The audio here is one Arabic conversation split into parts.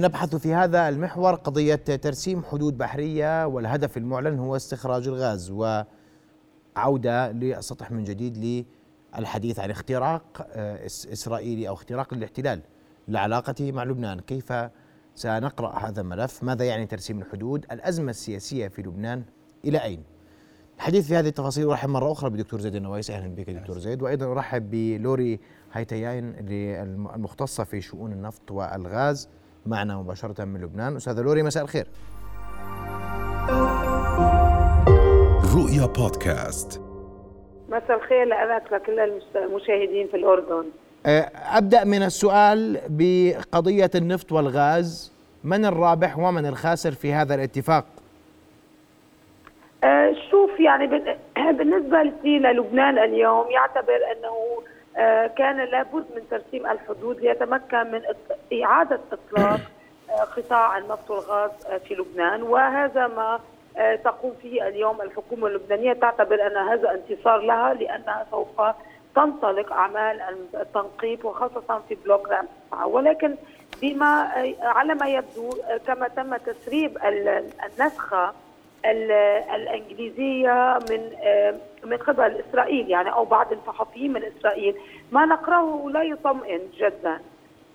نبحث في هذا المحور قضية ترسيم حدود بحرية والهدف المعلن هو استخراج الغاز وعودة للسطح من جديد للحديث عن اختراق آه، إسرائيلي أو اختراق الاحتلال لعلاقته مع لبنان. كيف سنقرأ هذا الملف ماذا يعني ترسيم الحدود؟ الأزمة السياسية في لبنان إلى أين؟ الحديث في هذه التفاصيل أرحب مرة أخرى بدكتور زيد النوايس أهلا بك دكتور زيد. وأيضا أرحب بلوري هايتياين المختصة في شؤون النفط والغاز. معنا مباشرة من لبنان. أستاذ لوري مساء الخير. رؤيا بودكاست. مساء الخير لك لكل المشاهدين في الأردن. أه، أبدأ من السؤال بقضية النفط والغاز. من الرابح ومن الخاسر في هذا الاتفاق؟ أه، شوف يعني بالنسبة للبنان اليوم يعتبر أنه آه، كان لابد من ترسيم الحدود ليتمكن من إعادة إطلاق آه، قطاع النفط والغاز آه، في لبنان. وهذا ما تقوم فيه اليوم الحكومة اللبنانية. تعتبر أن هذا انتصار لها لأنها سوف تنطلق أعمال التنقيب وخاصة في بلوك رام ولكن بما على ما يبدو كما تم تسريب النسخة الإنجليزية من آه، من قبل إسرائيل يعني أو بعض الصحفيين من إسرائيل ما نقرأه لا يطمئن جدا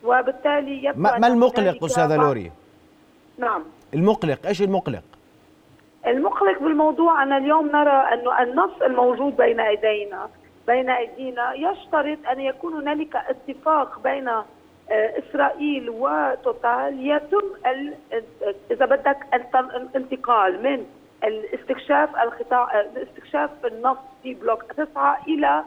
وبالتالي يبقى ما, المقلق أستاذة لوري؟ نعم المقلق إيش المقلق؟ المقلق بالموضوع أن اليوم نرى أنه النص الموجود بين أيدينا بين أيدينا يشترط أن يكون هنالك اتفاق بين إسرائيل وتوتال يتم إذا بدك الانتقال من الاستكشاف القطاع استكشاف النفط في block 9 إلى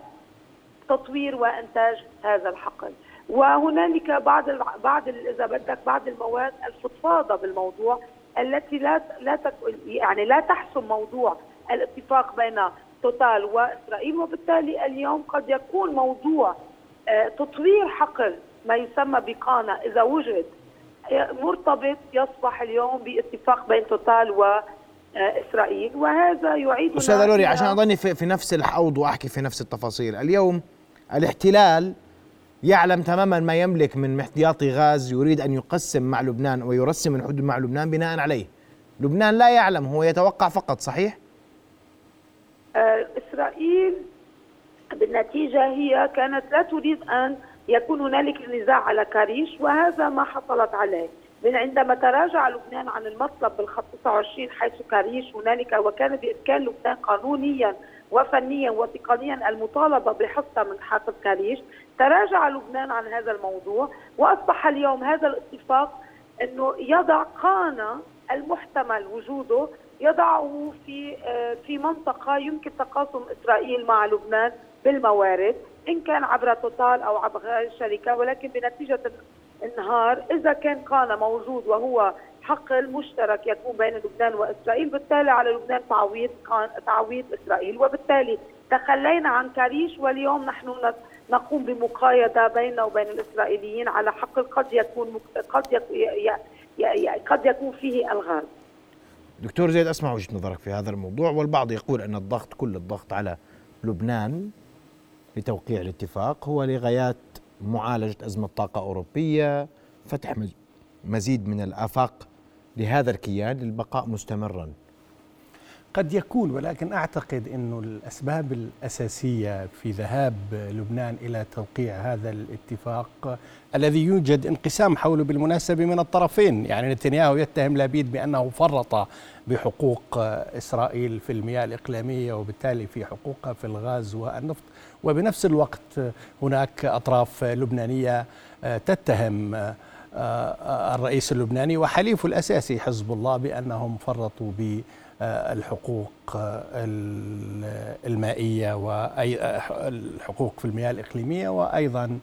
تطوير وإنتاج هذا الحقل. وهنالك بعض بعض إذا بدك بعض المواد الفضفاضة بالموضوع التي لا لا يعني لا تحسم موضوع الاتفاق بين Total وإسرائيل وبالتالي اليوم قد يكون موضوع آه، تطوير حقل ما يسمى بقانا إذا وجد آه، مرتبط يصبح اليوم باتفاق بين توتال و إسرائيل. وهذا يعيد أستاذ لوري عشان أظني في, في نفس الحوض وأحكي في نفس التفاصيل. اليوم الاحتلال يعلم تماما ما يملك من احتياطي غاز يريد أن يقسم مع لبنان ويرسم الحدود مع لبنان بناء عليه. لبنان لا يعلم هو يتوقع فقط صحيح؟ آه إسرائيل بالنتيجة هي كانت لا تريد أن يكون هنالك نزاع على كاريش وهذا ما حصلت عليه. من عندما تراجع لبنان عن المطلب بالخط 29 حيث كاريش هنالك وكان بإمكان لبنان قانونيا وفنيا وتقنيا المطالبة بحصة من حافظ كاريش تراجع لبنان عن هذا الموضوع وأصبح اليوم هذا الاتفاق أنه يضع قانا المحتمل وجوده يضعه في آه، في منطقة يمكن تقاسم إسرائيل مع لبنان بالموارد. إن كان عبر توتال أو عبر شركة ولكن بنتيجة النهار إذا كان قانا موجود وهو حقل مشترك يكون بين لبنان وإسرائيل بالتالي على لبنان تعويض تعويض إسرائيل وبالتالي تخلينا عن كاريش واليوم نحن نقوم بمقايضة بيننا وبين الإسرائيليين على حقل قد يكون قد قد يكون فيه الغاز. دكتور زيد أسمع وجهة نظرك في هذا الموضوع والبعض يقول أن الضغط كل الضغط على لبنان لتوقيع الاتفاق هو لغايات معالجة أزمة طاقة أوروبية فتح مزيد من الآفاق لهذا الكيان للبقاء مستمرا. قد يكون ولكن أعتقد انه الأسباب الأساسية في ذهاب لبنان إلى توقيع هذا الاتفاق الذي يوجد انقسام حوله بالمناسبة من الطرفين، يعني نتنياهو يتهم لابيد بأنه فرط بحقوق إسرائيل في المياه الإقليمية وبالتالي في حقوقها في الغاز والنفط، وبنفس الوقت هناك أطراف لبنانية تتهم الرئيس اللبناني وحليفه الأساسي حزب الله بأنهم فرطوا ب الحقوق المائية والحقوق في المياه الإقليمية وأيضا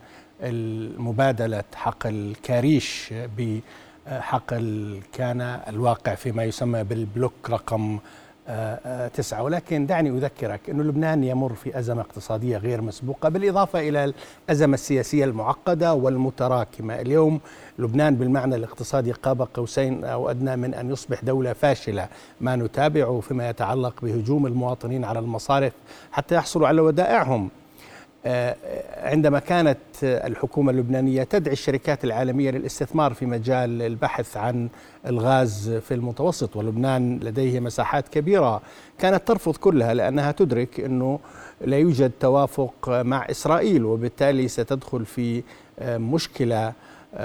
مبادلة حقل كاريش بحقل كان الواقع فيما يسمى بالبلوك رقم تسعة. ولكن دعني أذكرك أن لبنان يمر في أزمة اقتصادية غير مسبوقة بالإضافة إلى الأزمة السياسية المعقدة والمتراكمة. اليوم لبنان بالمعنى الاقتصادي قاب قوسين أو أدنى من أن يصبح دولة فاشلة. ما نتابعه فيما يتعلق بهجوم المواطنين على المصارف حتى يحصلوا على ودائعهم. عندما كانت الحكومة اللبنانية تدعي الشركات العالمية للاستثمار في مجال البحث عن الغاز في المتوسط ولبنان لديه مساحات كبيرة كانت ترفض كلها لأنها تدرك أنه لا يوجد توافق مع إسرائيل وبالتالي ستدخل في مشكلة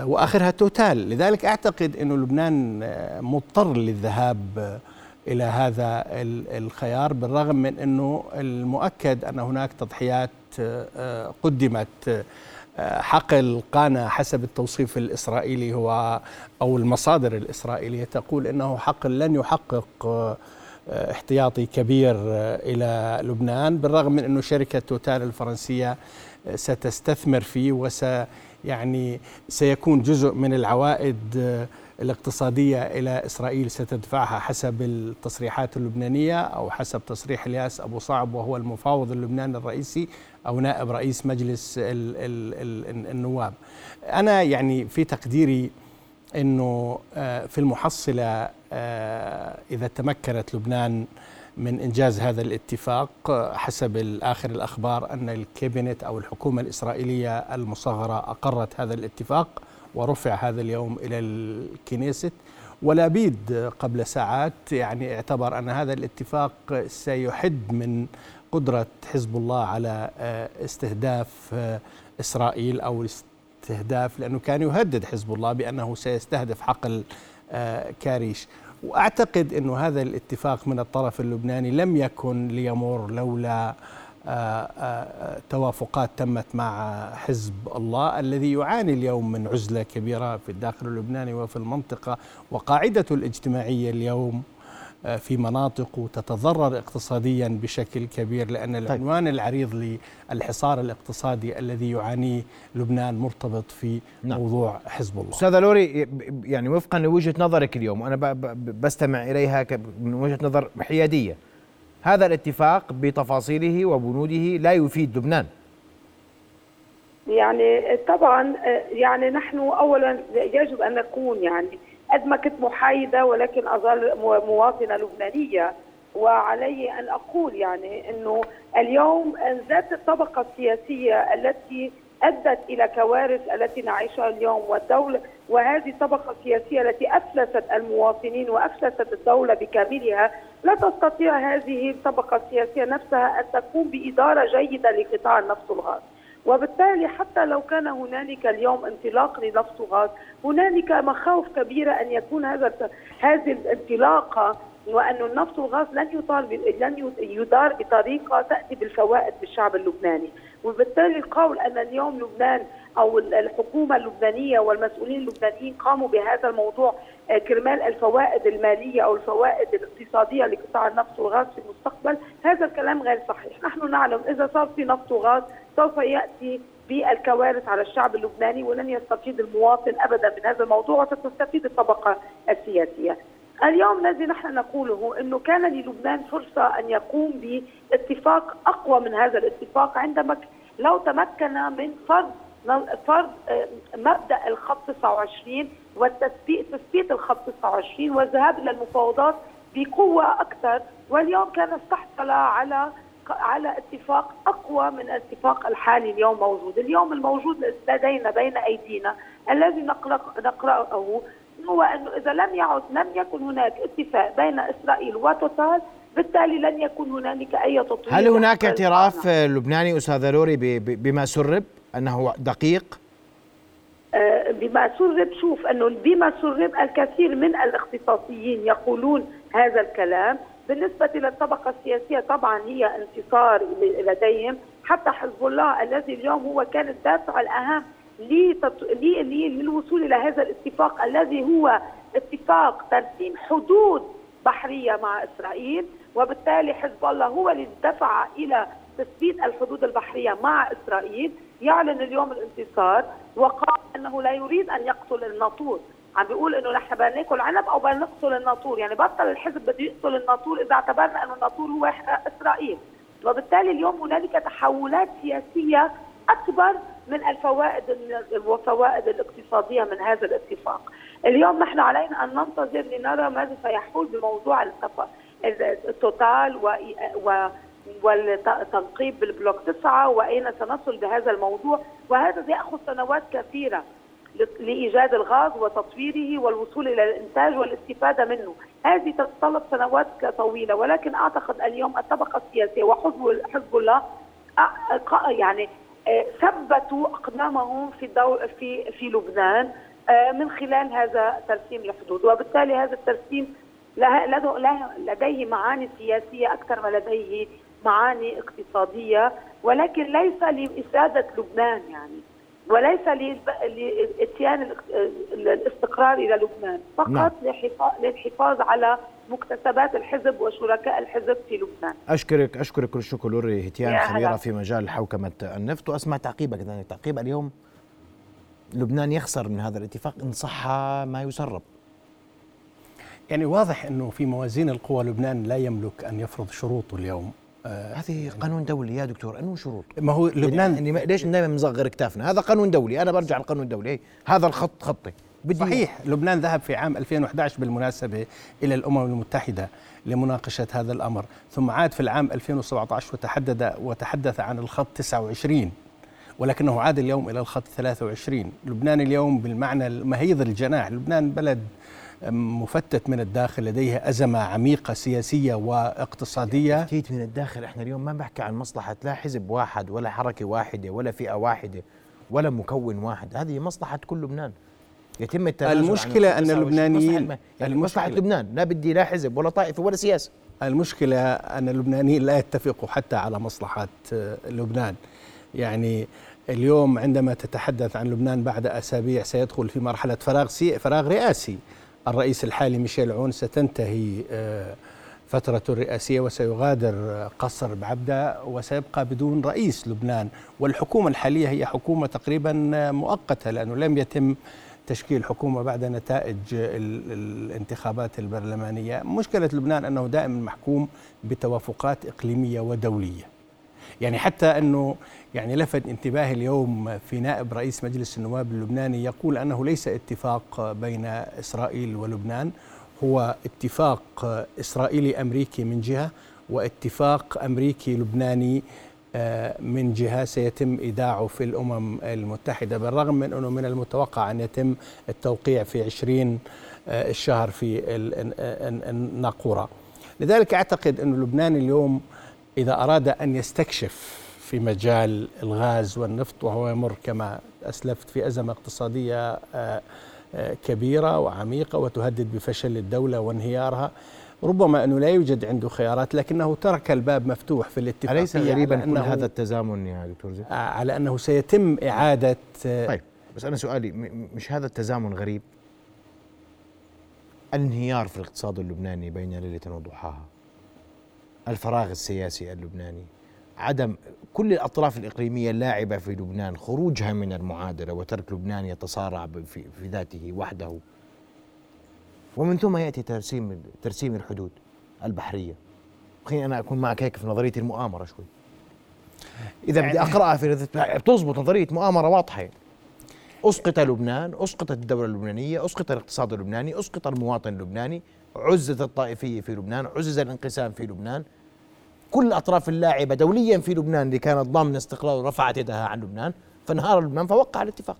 وآخرها توتال. لذلك أعتقد إنه لبنان مضطر للذهاب إلى هذا الخيار بالرغم من إنه المؤكد أن هناك تضحيات آه، قدمت آه، حقل قانا حسب التوصيف الإسرائيلي هو أو المصادر الإسرائيلية تقول إنه حقل لن يحقق آه، احتياطي كبير إلى لبنان بالرغم من إنه شركة توتال الفرنسية ستستثمر فيه وس يعني سيكون جزء من العوائد الاقتصادية إلى إسرائيل ستدفعها حسب التصريحات اللبنانية أو حسب تصريح الياس أبو صعب وهو المفاوض اللبناني الرئيسي أو نائب رئيس مجلس ال ال النواب. أنا يعني في تقديري أنه آه، في المحصلة آه، إذا تمكنت لبنان من إنجاز هذا الاتفاق حسب آخر الأخبار أن الكابينت أو الحكومة الإسرائيلية المصغرة أقرت هذا الاتفاق ورفع هذا اليوم إلى الكنيست. ولابيد قبل ساعات يعني اعتبر أن هذا الاتفاق سيحد من قدرة حزب الله على آه، استهداف آه، إسرائيل أو استهداف لأنه كان يهدد حزب الله بأنه سيستهدف حقل آه، كاريش. وأعتقد إنه هذا الاتفاق من الطرف اللبناني لم يكن ليمر لولا توافقات تمت مع حزب الله الذي يعاني اليوم من عزلة كبيرة في الداخل اللبناني وفي المنطقة وقاعدته الاجتماعية اليوم. في مناطق تتضرر اقتصاديا بشكل كبير لأن طيب. العنوان العريض للحصار الاقتصادي الذي يعانيه لبنان مرتبط في نعم. موضوع حزب الله أستاذ لوري يعني وفقا لوجهة نظرك اليوم وأنا بستمع إليها من وجهة نظر حيادية هذا الاتفاق بتفاصيله وبنوده لا يفيد لبنان يعني طبعا يعني نحن اولا يجب أن نكون يعني قد ما كنت محايدة ولكن أظل مواطنة لبنانية. وعلي أن أقول يعني أنه اليوم ذات الطبقة السياسية التي أدت إلى كوارث التي نعيشها اليوم والدولة وهذه الطبقة السياسية التي أفلست المواطنين وأفلست الدولة بكاملها لا تستطيع هذه الطبقة السياسية نفسها أن تقوم بإدارة جيدة لقطاع النفط والغاز وبالتالي حتى لو كان هنالك اليوم انطلاق لنفط وغاز هنالك مخاوف كبيرة أن يكون هذا هذه الانطلاقة وأن النفط والغاز لن يدار لن يدار بطريقة تأتي بالفوائد بالشعب اللبناني وبالتالي القول أن اليوم لبنان أو الحكومة اللبنانية والمسؤولين اللبنانيين قاموا بهذا الموضوع آه، كرمال الفوائد المالية أو الفوائد الاقتصادية لقطاع النفط والغاز في المستقبل هذا الكلام غير صحيح نحن نعلم إذا صار في نفط وغاز سوف يأتي بالكوارث على الشعب اللبناني ولن يستفيد المواطن ابدا من هذا الموضوع وستستفيد الطبقة السياسية. اليوم الذي نحن نقوله إنه كان للبنان فرصة أن يقوم باتفاق أقوى من هذا الاتفاق عندما لو تمكن من فرض فرض آه، مبدأ الخط 29 والتثبيت تثبيت الخط 29 والذهاب إلى المفاوضات بقوة أكثر. واليوم كان استحصل على على اتفاق أقوى من الاتفاق الحالي اليوم موجود، اليوم الموجود لدينا بين أيدينا الذي نقرأه هو أنه إذا لم يعد لم يكن هناك اتفاق بين إسرائيل وتوتال بالتالي لن يكون هنالك أي تطوير. هل هناك اعتراف لبناني أستاذ لوري بما سرب أنه دقيق؟ آه، بما سرب شوف أنه بما سرب الكثير من الاختصاصيين يقولون هذا الكلام. بالنسبة للطبقة السياسية طبعا هي انتصار لديهم. حتى حزب الله الذي اليوم هو كان الدافع الأهم للوصول إلى هذا الاتفاق الذي هو اتفاق ترسيم حدود بحرية مع إسرائيل وبالتالي حزب الله هو الذي دفع إلى تثبيت الحدود البحرية مع إسرائيل. يعلن اليوم الانتصار وقال أنه لا يريد أن يقتل الناطور. عم بيقول إنه نحن بدنا نأكل عنب أو بدنا نقتل الناطور. يعني بطل الحزب بده يقتل الناطور إذا اعتبرنا إنه الناطور هو إسرائيل. وبالتالي اليوم هنالك تحولات سياسية أكبر من الفوائد والفوائد الاقتصادية من هذا الاتفاق. اليوم نحن علينا أن ننتظر لنرى ماذا سيحول بموضوع التوتال و, والتنقيب بالبلوك تسعة وأين سنصل بهذا الموضوع. وهذا يأخذ سنوات كثيرة لإيجاد الغاز وتطويره والوصول إلى الإنتاج والاستفادة منه. هذه تتطلب سنوات طويلة ولكن أعتقد اليوم الطبقة السياسية وحزب حزب الله يعني ثبتوا أقدامهم في الدو في في لبنان من خلال هذا ترسيم الحدود وبالتالي هذا الترسيم لديه معاني سياسية أكثر ما لديه معاني اقتصادية ولكن ليس لإسادة لبنان يعني. وليس لاتيان الاستقرار إلى لبنان فقط نعم. للحفاظ على مكتسبات الحزب وشركاء الحزب في لبنان. أشكرك أشكرك كل الشكر لوري هتيان خبيره في مجال حوكمة النفط. وأسمع تعقيبك تعقيب اليوم لبنان يخسر من هذا الاتفاق إن صح ما يسرب. يعني واضح إنه في موازين القوى لبنان لا يملك أن يفرض شروطه اليوم. هذه قانون دولي يا دكتور انه شروط. ما هو لبنان يعني ليش دائما مصغر كتافنا؟ هذا قانون دولي أنا برجع القانون الدولي. هذا الخط خطي. بدي صحيح لبنان ذهب في عام 2011 بالمناسبة إلى الأمم المتحدة لمناقشة هذا الأمر ثم عاد في العام 2017 وتحدد وتحدث عن الخط 29 ولكنه عاد اليوم إلى الخط 23 لبنان اليوم بالمعنى مهيض الجناح لبنان بلد مفتت من الداخل لديه أزمة عميقة سياسية واقتصادية. تفتيت من الداخل إحنا اليوم ما بحكي عن مصلحة لا حزب واحد ولا حركة واحدة ولا فئة واحدة ولا مكون واحد هذه مصلحة كل لبنان. يتم التنازل المشكلة أن اللبنانيين يعني مصلحة لبنان لا بدي لا حزب ولا طائفة ولا سياسة. المشكلة أن اللبنانيين لا يتفقوا حتى على مصلحة آه، لبنان. يعني اليوم عندما تتحدث عن لبنان بعد أسابيع سيدخل في مرحلة فراغ سي فراغ رئاسي. الرئيس الحالي ميشيل عون ستنتهي آه، فترته الرئاسية وسيغادر قصر بعبدة وسيبقى بدون رئيس لبنان. والحكومة الحالية هي حكومة تقريبا مؤقتة لأنه لم يتم تشكيل حكومة بعد نتائج الانتخابات البرلمانية. مشكلة لبنان أنه دائما محكوم بتوافقات إقليمية ودولية. يعني حتى أنه يعني لفت انتباهي اليوم في نائب رئيس مجلس النواب اللبناني يقول انه ليس اتفاق بين اسرائيل ولبنان هو اتفاق اسرائيلي امريكي من جهه واتفاق امريكي لبناني آه، من جهه سيتم ايداعه في الامم المتحده بالرغم من انه من المتوقع ان يتم التوقيع في 20 آه، الشهر في الناقوره لذلك اعتقد أن لبنان اليوم إذا أراد أن يستكشف في مجال الغاز والنفط وهو يمر كما أسلفت في أزمة اقتصادية آه، آه، كبيرة وعميقة وتهدد بفشل الدولة وانهيارها ربما أنه لا يوجد عنده خيارات لكنه ترك الباب مفتوح في الاتفاقيه أليس غريبا كل هذا التزامن يا دكتور زيد؟ آه، على أنه سيتم إعادة طيب بس أنا سؤالي مش هذا التزامن غريب؟ الانهيار في الاقتصاد اللبناني بين ليلة وضحاها الفراغ السياسي اللبناني. عدم كل الأطراف الإقليمية اللاعبه في لبنان خروجها من المعادلة وترك لبنان يتصارع في, في ذاته وحده. ومن ثم يأتي ترسيم ترسيم الحدود البحرية. خليني أنا أكون معك هيك في نظريه المؤامرة شوي. إذا يعني بدي أقرأها في بتزبط نظرية مؤامرة واضحة. أسقط لبنان أسقطت الدولة اللبنانية أسقط الاقتصاد اللبناني أسقط المواطن اللبناني عزز الطائفية في لبنان عزز الانقسام في لبنان. كل الاطراف اللاعبه دوليا في لبنان اللي كانت ضامنة استقلال ورفعت يدها عن لبنان فانهار لبنان فوقع الاتفاق.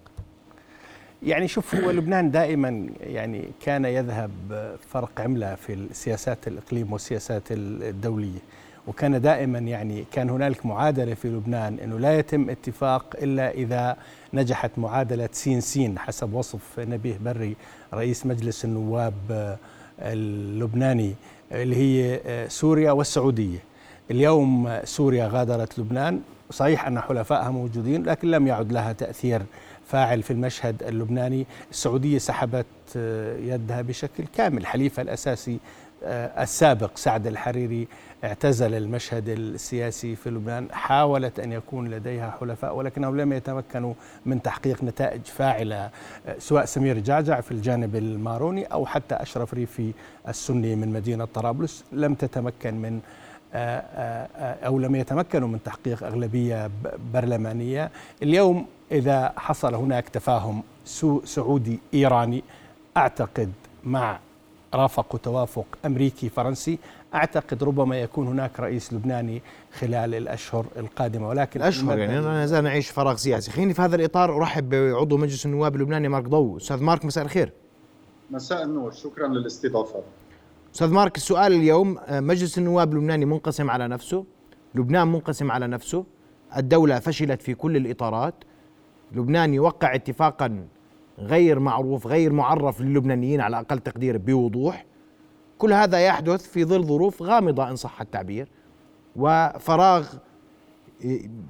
يعني شوف هو لبنان دائما يعني كان يذهب فرق عملة في السياسات الإقليم والسياسات الدولية وكان دائما يعني كان هنالك معادلة في لبنان إنه لا يتم اتفاق إلا إذا نجحت معادلة سين سين حسب وصف نبيه بري رئيس مجلس النواب اللبناني اللي هي سوريا والسعودية. اليوم سوريا غادرت لبنان. صحيح أن حلفائها موجودين لكن لم يعد لها تأثير فاعل في المشهد اللبناني. السعودية سحبت آه، يدها بشكل كامل. حليفها الأساسي آه، السابق سعد الحريري اعتزل المشهد السياسي في لبنان. حاولت أن يكون لديها حلفاء ولكنهم لم يتمكنوا من تحقيق نتائج فاعلة آه، سواء سمير جعجع في الجانب الماروني أو حتى أشرف ريفي السني من مدينة طرابلس. لم تتمكن من أو لم يتمكنوا من تحقيق أغلبية برلمانية. اليوم إذا حصل هناك تفاهم سعودي إيراني أعتقد مع رافقوا توافق أمريكي فرنسي أعتقد ربما يكون هناك رئيس لبناني خلال الأشهر القادمة. ولكن الاشهر يعني أنا زال نعيش فراغ سياسي. خليني في هذا الإطار أرحب بعضو مجلس النواب اللبناني مارك ضو أستاذ مارك مساء الخير. مساء النور. شكرا للاستضافة. أستاذ مارك السؤال اليوم مجلس النواب اللبناني منقسم على نفسه لبنان منقسم على نفسه الدولة فشلت في كل الإطارات لبنان يوقع اتفاقا غير معروف غير معرف للبنانيين على أقل تقدير بوضوح. كل هذا يحدث في ظل ظروف غامضة إن صح التعبير وفراغ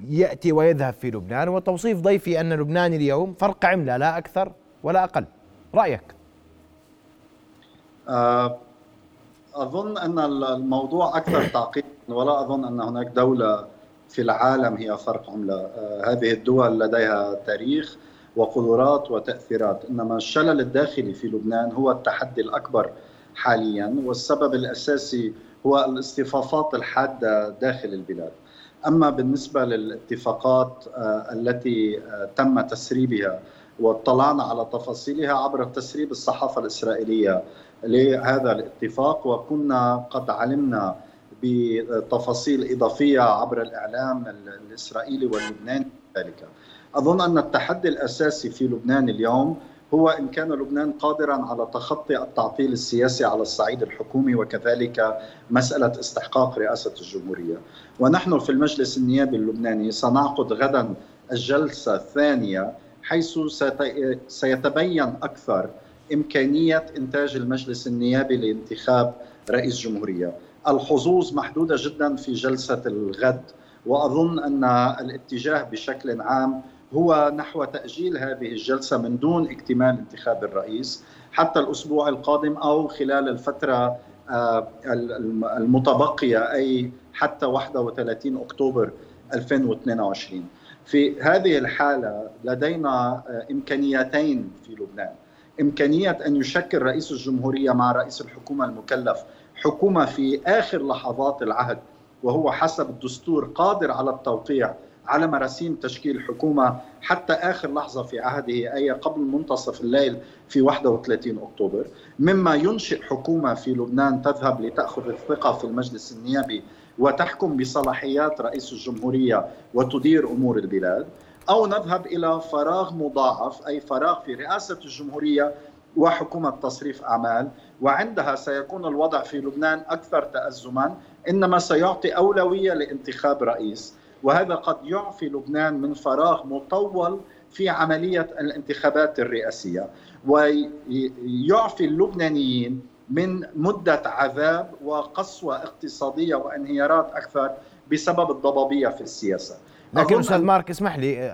يأتي ويذهب في لبنان وتوصيف ضيفي أن لبنان اليوم فرق عملة لا أكثر ولا أقل. رأيك؟ آه، أظن أن الموضوع أكثر تعقيدا ولا أظن أن هناك دولة في العالم هي فرق عملة. آه، هذه الدول لديها تاريخ وقدرات وتأثيرات إنما الشلل الداخلي في لبنان هو التحدي الأكبر حاليا والسبب الأساسي هو الاصطفافات الحادة داخل البلاد. أما بالنسبة للاتفاقات آه، التي آه، تم تسريبها واطلعنا على تفاصيلها عبر تسريب الصحافة الإسرائيلية لهذا الاتفاق وكنا قد علمنا بتفاصيل إضافية عبر الإعلام الإسرائيلي واللبناني ذلك أظن أن التحدي الأساسي في لبنان اليوم هو إن كان لبنان قادرا على تخطي التعطيل السياسي على الصعيد الحكومي وكذلك مسألة استحقاق رئاسة الجمهورية. ونحن في المجلس النيابي اللبناني سنعقد غدا الجلسة الثانية حيث سيتبين أكثر إمكانية إنتاج المجلس النيابي لانتخاب رئيس جمهورية. الحظوظ محدودة جدا في جلسة الغد وأظن أن الاتجاه بشكل عام هو نحو تأجيل هذه الجلسة من دون اكتمال انتخاب الرئيس. حتى الأسبوع القادم أو خلال الفترة آه، المتبقية أي حتى 31 أكتوبر 2022 في هذه الحالة لدينا آه، إمكانيتين في لبنان. إمكانية أن يشكل رئيس الجمهورية مع رئيس الحكومة المكلف حكومة في آخر لحظات العهد وهو حسب الدستور قادر على التوقيع على مراسيم تشكيل حكومة حتى آخر لحظة في عهده أي قبل منتصف الليل في 31 أكتوبر. مما ينشئ حكومة في لبنان تذهب لتأخذ الثقة في المجلس النيابي وتحكم بصلاحيات رئيس الجمهورية وتدير أمور البلاد. أو نذهب إلى فراغ مضاعف أي فراغ في رئاسة الجمهورية وحكومة تصريف أعمال. وعندها سيكون الوضع في لبنان أكثر تأزما إنما سيعطي أولوية لانتخاب رئيس. وهذا قد يعفي لبنان من فراغ مطول في عملية الانتخابات الرئاسية. ويعفي اللبنانيين من مدة عذاب وقسوة اقتصادية وانهيارات أكثر بسبب الضبابية في السياسة. لكن أستاذ مارك اسمح لي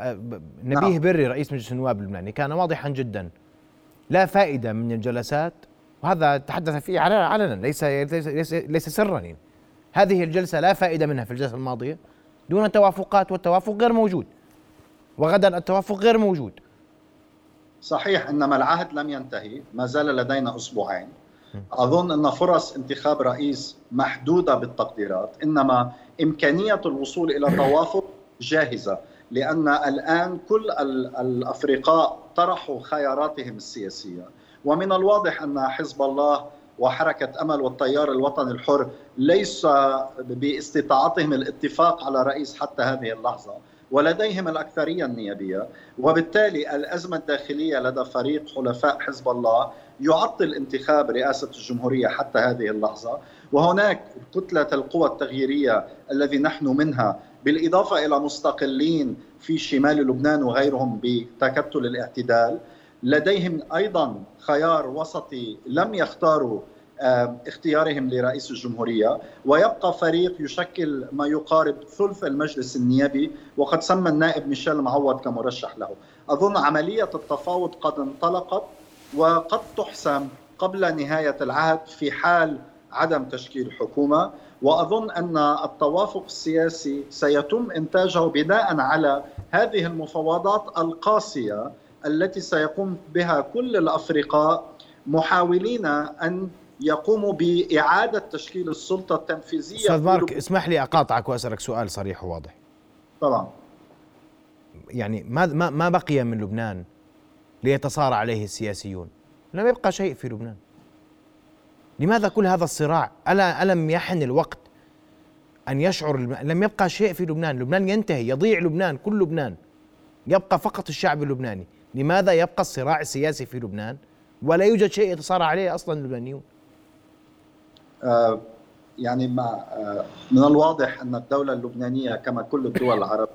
نبيه نعم. بري رئيس مجلس النواب اللبناني كان واضحا جدا. لا فائدة من الجلسات وهذا تحدث فيه علنا ليس ليس ليس سرا. يعني هذه الجلسة لا فائدة منها في الجلسة الماضية دون توافقات والتوافق غير موجود. وغدا التوافق غير موجود. صحيح انما العهد لم ينتهي ما زال لدينا أسبوعين. أظن أن فرص انتخاب رئيس محدودة بالتقديرات إنما إمكانية الوصول إلى توافق جاهزة لأن الآن كل الأفرقاء طرحوا خياراتهم السياسية. ومن الواضح أن حزب الله وحركة أمل والتيار الوطني الحر ليس باستطاعتهم الاتفاق على رئيس حتى هذه اللحظة ولديهم الأكثرية النيابية. وبالتالي الأزمة الداخلية لدى فريق حلفاء حزب الله يعطل انتخاب رئاسة الجمهورية حتى هذه اللحظة. وهناك كتلة القوى التغييرية الذي نحن منها بالإضافة إلى مستقلين في شمال لبنان وغيرهم بتكتل الاعتدال لديهم أيضا خيار وسطي لم يختاروا اختيارهم لرئيس الجمهورية ويبقى فريق يشكل ما يقارب ثلث المجلس النيابي وقد سمى النائب ميشيل معوض كمرشح له. أظن عملية التفاوض قد انطلقت وقد تحسم قبل نهاية العهد في حال عدم تشكيل حكومة. وأظن أن التوافق السياسي سيتم إنتاجه بناء على هذه المفاوضات القاسية التي سيقوم بها كل الأفرقاء محاولين أن يقوموا بإعادة تشكيل السلطة التنفيذية أستاذ مارك اسمح لي أقاطعك وأسألك سؤال صريح وواضح. طبعا يعني ما ما ما بقي من لبنان ليتصارع عليه السياسيون؟ لم يبقى شيء في لبنان. لماذا كل هذا الصراع؟ ألا ألم يحن الوقت أن يشعر لم يبقى شيء في لبنان. لبنان ينتهي يضيع لبنان كل لبنان. يبقى فقط الشعب اللبناني. لماذا يبقى الصراع السياسي في لبنان؟ ولا يوجد شيء يتصارع عليه أصلا اللبنانيون. آه يعني ما آه من الواضح أن الدولة اللبنانية كما كل الدول العربية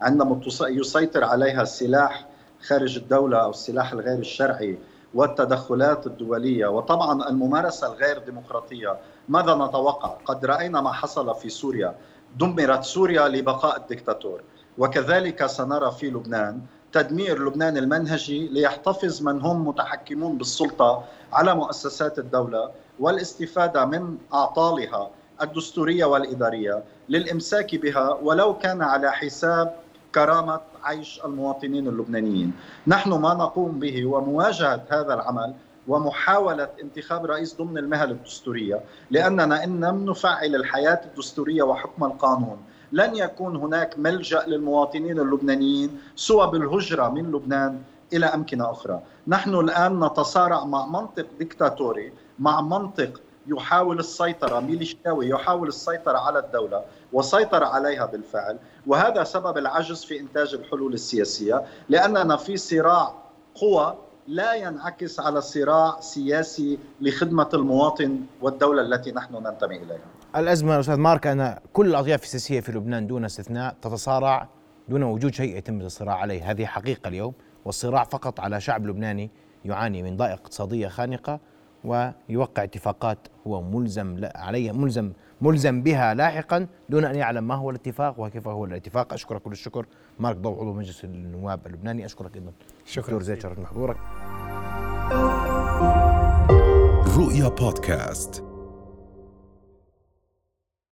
عندما يسيطر عليها السلاح خارج الدولة أو السلاح الغير الشرعي والتدخلات الدولية وطبعا الممارسة الغير ديمقراطية. ماذا نتوقع؟ قد رأينا ما حصل في سوريا. دمرت سوريا لبقاء الدكتاتور. وكذلك سنرى في لبنان تدمير لبنان المنهجي ليحتفظ من هم متحكمون بالسلطة على مؤسسات الدولة والاستفادة من أعطالها الدستورية والإدارية للإمساك بها ولو كان على حساب كرامة عيش المواطنين اللبنانيين. نحن ما نقوم به ومواجهة هذا العمل ومحاولة انتخاب رئيس ضمن المهل الدستورية لأننا إن لم نفعل الحياة الدستورية وحكم القانون لن يكون هناك ملجأ للمواطنين اللبنانيين سوى بالهجرة من لبنان إلى أمكنة أخرى. نحن الآن نتصارع مع منطق ديكتاتوري مع منطق يحاول السيطرة ميليشياوي يحاول السيطرة على الدولة وسيطر عليها بالفعل وهذا سبب العجز في إنتاج الحلول السياسية لأننا في صراع قوى لا ينعكس على صراع سياسي لخدمة المواطن والدولة التي نحن ننتمي إليها. الأزمة أستاذ مارك أن كل الأطياف السياسية في لبنان دون استثناء تتصارع دون وجود شيء يتم الصراع عليه. هذه حقيقة اليوم والصراع فقط على شعب لبناني يعاني من ضائقة اقتصادية خانقة ويوقع اتفاقات هو ملزم عليه ملزم ملزم بها لاحقا دون أن يعلم ما هو الاتفاق وكيف هو الاتفاق. أشكرك كل الشكر. مارك ضوء عضو مجلس النواب اللبناني. أشكرك أيضا شكرا. دكتور زيد شرف بحضورك رؤيا بودكاست.